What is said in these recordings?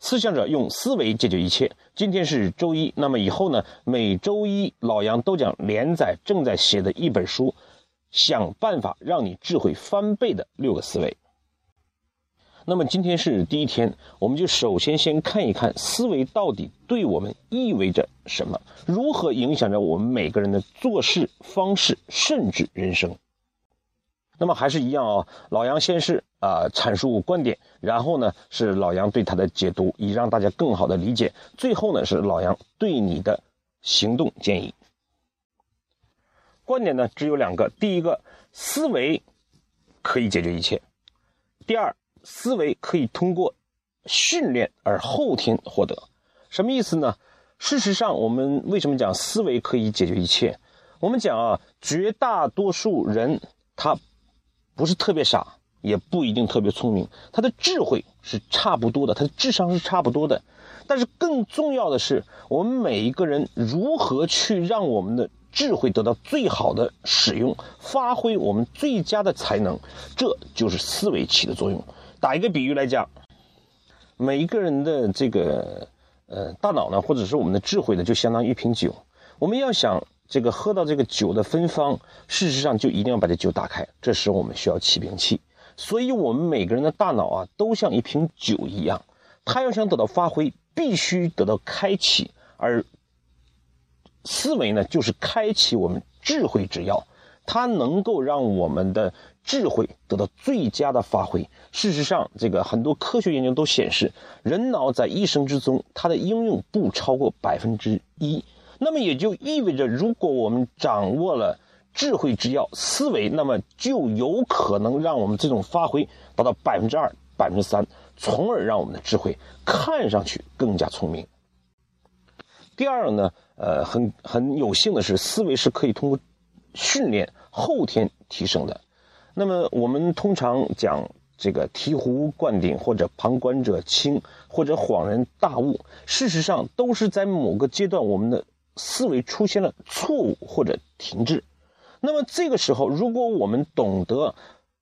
思想者用思维解决一切。今天是周一，那么以后呢？每周一老杨都讲连载正在写的一本书，想办法让你智慧翻倍的六个思维。那么今天是第一天，我们就首先先看一看思维到底对我们意味着什么，如何影响着我们每个人的做事方式，甚至人生。那么还是一样啊，老杨先是啊阐述观点，然后呢是老杨对他的解读，以让大家更好的理解。最后呢是老杨对你的行动建议。观点呢只有两个：第一个，思维可以解决一切；第二，思维可以通过训练而后天获得。什么意思呢？事实上，我们为什么讲思维可以解决一切？我们讲啊，绝大多数人他。不是特别傻，也不一定特别聪明，他的智慧是差不多的，他的智商是差不多的。但是更重要的是，我们每一个人如何去让我们的智慧得到最好的使用，发挥我们最佳的才能，这就是思维起的作用。打一个比喻来讲，每一个人的这个呃大脑呢，或者是我们的智慧呢，就相当于一瓶酒，我们要想。这个喝到这个酒的芬芳，事实上就一定要把这酒打开。这时我们需要启瓶器，所以我们每个人的大脑啊，都像一瓶酒一样，它要想得到发挥，必须得到开启。而思维呢，就是开启我们智慧之药，它能够让我们的智慧得到最佳的发挥。事实上，这个很多科学研究都显示，人脑在一生之中，它的应用不超过百分之一。那么也就意味着，如果我们掌握了智慧之钥思维，那么就有可能让我们这种发挥达到百分之二、百分之三，从而让我们的智慧看上去更加聪明。第二呢，呃，很很有幸的是，思维是可以通过训练后天提升的。那么我们通常讲这个醍醐灌顶，或者旁观者清，或者恍然大悟，事实上都是在某个阶段我们的。思维出现了错误或者停滞，那么这个时候，如果我们懂得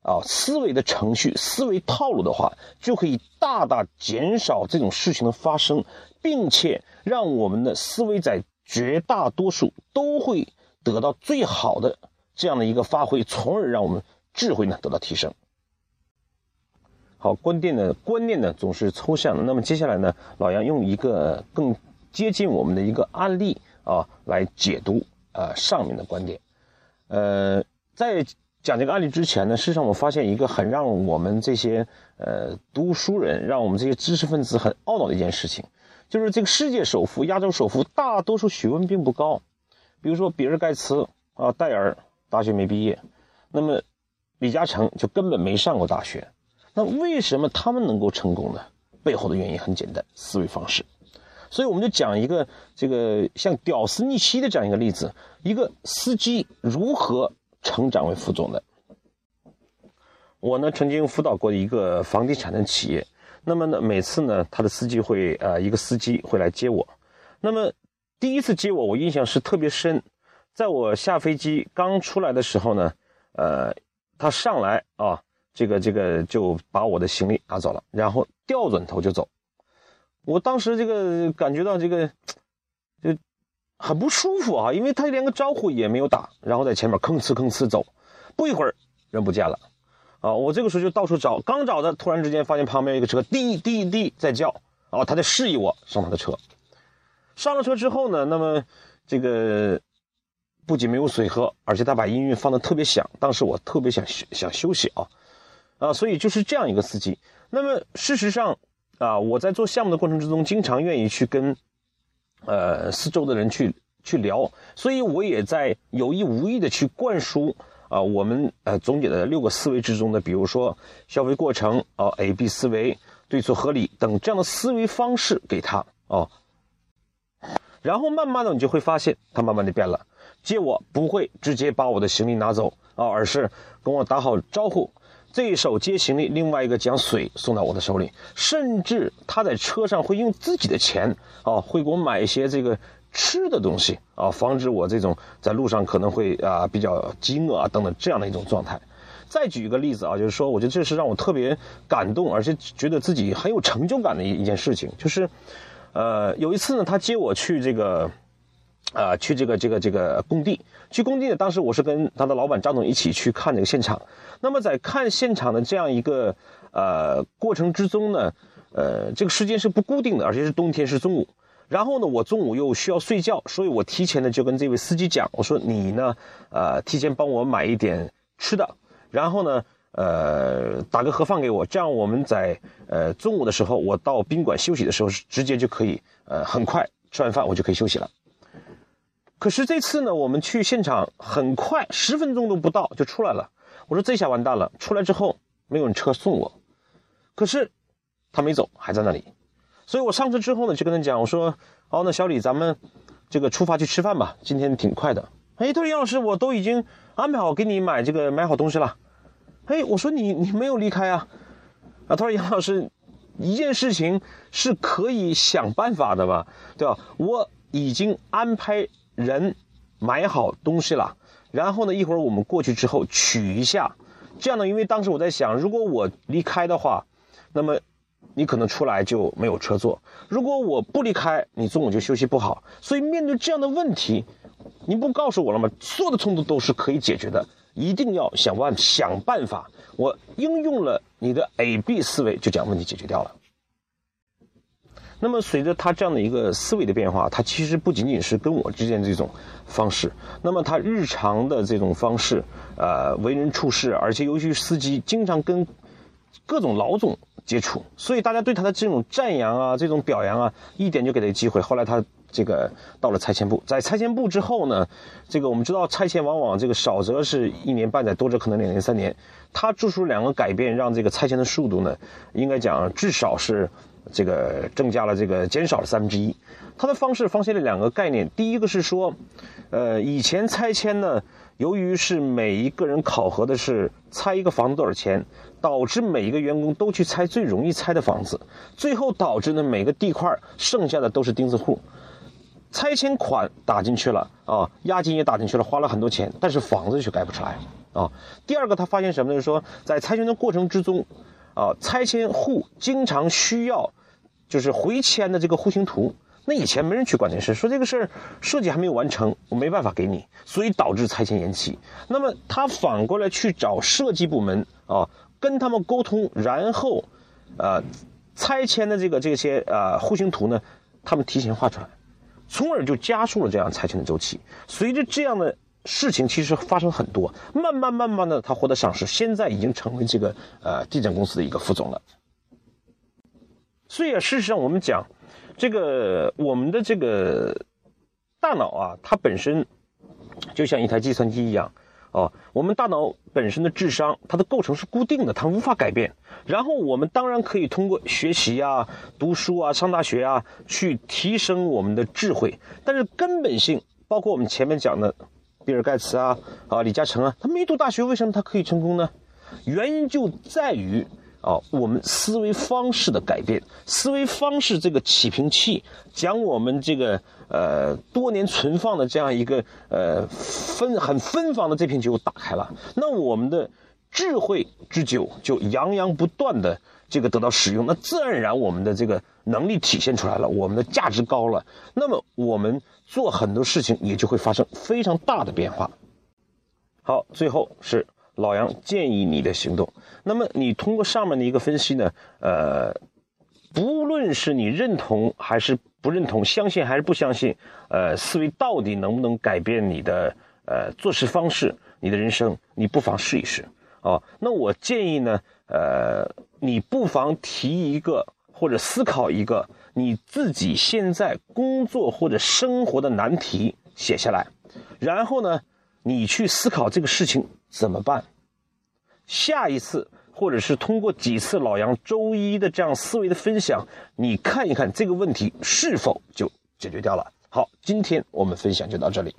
啊思维的程序、思维套路的话，就可以大大减少这种事情的发生，并且让我们的思维在绝大多数都会得到最好的这样的一个发挥，从而让我们智慧呢得到提升。好，观点呢观念呢总是抽象的，那么接下来呢，老杨用一个更接近我们的一个案例。啊，来解读呃上面的观点，呃，在讲这个案例之前呢，事实上我发现一个很让我们这些呃读书人，让我们这些知识分子很懊恼的一件事情，就是这个世界首富、亚洲首富，大多数学问并不高，比如说比尔盖茨啊、戴尔大学没毕业，那么李嘉诚就根本没上过大学，那为什么他们能够成功呢？背后的原因很简单，思维方式。所以我们就讲一个这个像屌丝逆袭的这样一个例子，一个司机如何成长为副总的。我呢曾经辅导过一个房地产的企业，那么呢每次呢他的司机会呃一个司机会来接我，那么第一次接我我印象是特别深，在我下飞机刚出来的时候呢，呃他上来啊这个这个就把我的行李拿走了，然后掉转头就走。我当时这个感觉到这个，就很不舒服啊，因为他连个招呼也没有打，然后在前面吭哧吭哧走，不一会儿人不见了，啊，我这个时候就到处找，刚找的，突然之间发现旁边一个车滴滴滴在叫，啊，他在示意我上他的车，上了车之后呢，那么这个不仅没有水喝，而且他把音乐放的特别响，当时我特别想想休息啊，啊，所以就是这样一个司机，那么事实上。啊，我在做项目的过程之中，经常愿意去跟，呃，四周的人去去聊，所以我也在有意无意的去灌输啊，我们呃总结的六个思维之中的，比如说消费过程啊，A B 思维、对错合理等这样的思维方式给他哦，然后慢慢的你就会发现他慢慢的变了，接我不会直接把我的行李拿走啊，而是跟我打好招呼。这一手接行李，另外一个将水送到我的手里，甚至他在车上会用自己的钱啊，会给我买一些这个吃的东西啊，防止我这种在路上可能会啊比较饥饿啊等等这样的一种状态。再举一个例子啊，就是说，我觉得这是让我特别感动，而且觉得自己很有成就感的一一件事情，就是，呃，有一次呢，他接我去这个，啊，去这个这个这个工地，去工地呢，当时我是跟他的老板张总一起去看这个现场。那么在看现场的这样一个呃过程之中呢，呃，这个时间是不固定的，而且是冬天是中午。然后呢，我中午又需要睡觉，所以我提前呢就跟这位司机讲，我说你呢，呃，提前帮我买一点吃的，然后呢，呃，打个盒饭给我，这样我们在呃中午的时候，我到宾馆休息的时候，直接就可以，呃，很快吃完饭我就可以休息了。可是这次呢，我们去现场很快，十分钟都不到就出来了。我说这下完蛋了，出来之后没有人车送我，可是他没走，还在那里。所以我上车之后呢，就跟他讲，我说：“哦，那小李，咱们这个出发去吃饭吧，今天挺快的。”哎，他说：“杨老师，我都已经安排好给你买这个买好东西了。”哎，我说：“你你没有离开啊？”啊，他说：“杨老师，一件事情是可以想办法的吧？对吧？我已经安排人买好东西了，然后呢，一会儿我们过去之后取一下，这样呢，因为当时我在想，如果我离开的话，那么。”你可能出来就没有车坐。如果我不离开，你中午就休息不好。所以面对这样的问题，你不告诉我了吗？所有的冲突都是可以解决的，一定要想办想办法。我应用了你的 A B 思维，就将问题解决掉了。那么随着他这样的一个思维的变化，他其实不仅仅是跟我之间这种方式，那么他日常的这种方式，呃，为人处事，而且尤其是司机，经常跟各种老总。接触，所以大家对他的这种赞扬啊，这种表扬啊，一点就给他机会。后来他这个到了拆迁部，在拆迁部之后呢，这个我们知道拆迁往往这个少则是一年半载，多则可能两年三年。他做出两个改变，让这个拆迁的速度呢，应该讲至少是这个增加了这个减少了三分之一。他的方式发现了两个概念，第一个是说，呃，以前拆迁呢。由于是每一个人考核的是拆一个房子多少钱，导致每一个员工都去拆最容易拆的房子，最后导致呢每个地块剩下的都是钉子户，拆迁款打进去了啊，押金也打进去了，花了很多钱，但是房子却盖不出来啊。第二个他发现什么呢？就是说在拆迁的过程之中，啊，拆迁户经常需要就是回迁的这个户型图。那以前没人去管这事，说这个事儿设计还没有完成，我没办法给你，所以导致拆迁延期。那么他反过来去找设计部门啊，跟他们沟通，然后，呃，拆迁的这个这些呃户型图呢，他们提前画出来，从而就加速了这样拆迁的周期。随着这样的事情其实发生很多，慢慢慢慢的他获得赏识，现在已经成为这个呃地产公司的一个副总了。所以啊，事实上我们讲。这个我们的这个大脑啊，它本身就像一台计算机一样，哦，我们大脑本身的智商，它的构成是固定的，它无法改变。然后我们当然可以通过学习啊、读书啊、上大学啊，去提升我们的智慧。但是根本性，包括我们前面讲的比尔盖茨啊、啊李嘉诚啊，他没读大学，为什么他可以成功呢？原因就在于。啊，我们思维方式的改变，思维方式这个起瓶器，将我们这个呃多年存放的这样一个呃芬很芬芳的这瓶酒打开了，那我们的智慧之酒就洋洋不断的这个得到使用，那自然而然我们的这个能力体现出来了，我们的价值高了，那么我们做很多事情也就会发生非常大的变化。好，最后是。老杨建议你的行动。那么你通过上面的一个分析呢，呃，不论是你认同还是不认同，相信还是不相信，呃，思维到底能不能改变你的呃做事方式，你的人生，你不妨试一试啊。那我建议呢，呃，你不妨提一个或者思考一个你自己现在工作或者生活的难题写下来，然后呢，你去思考这个事情。怎么办？下一次，或者是通过几次老杨周一的这样思维的分享，你看一看这个问题是否就解决掉了。好，今天我们分享就到这里。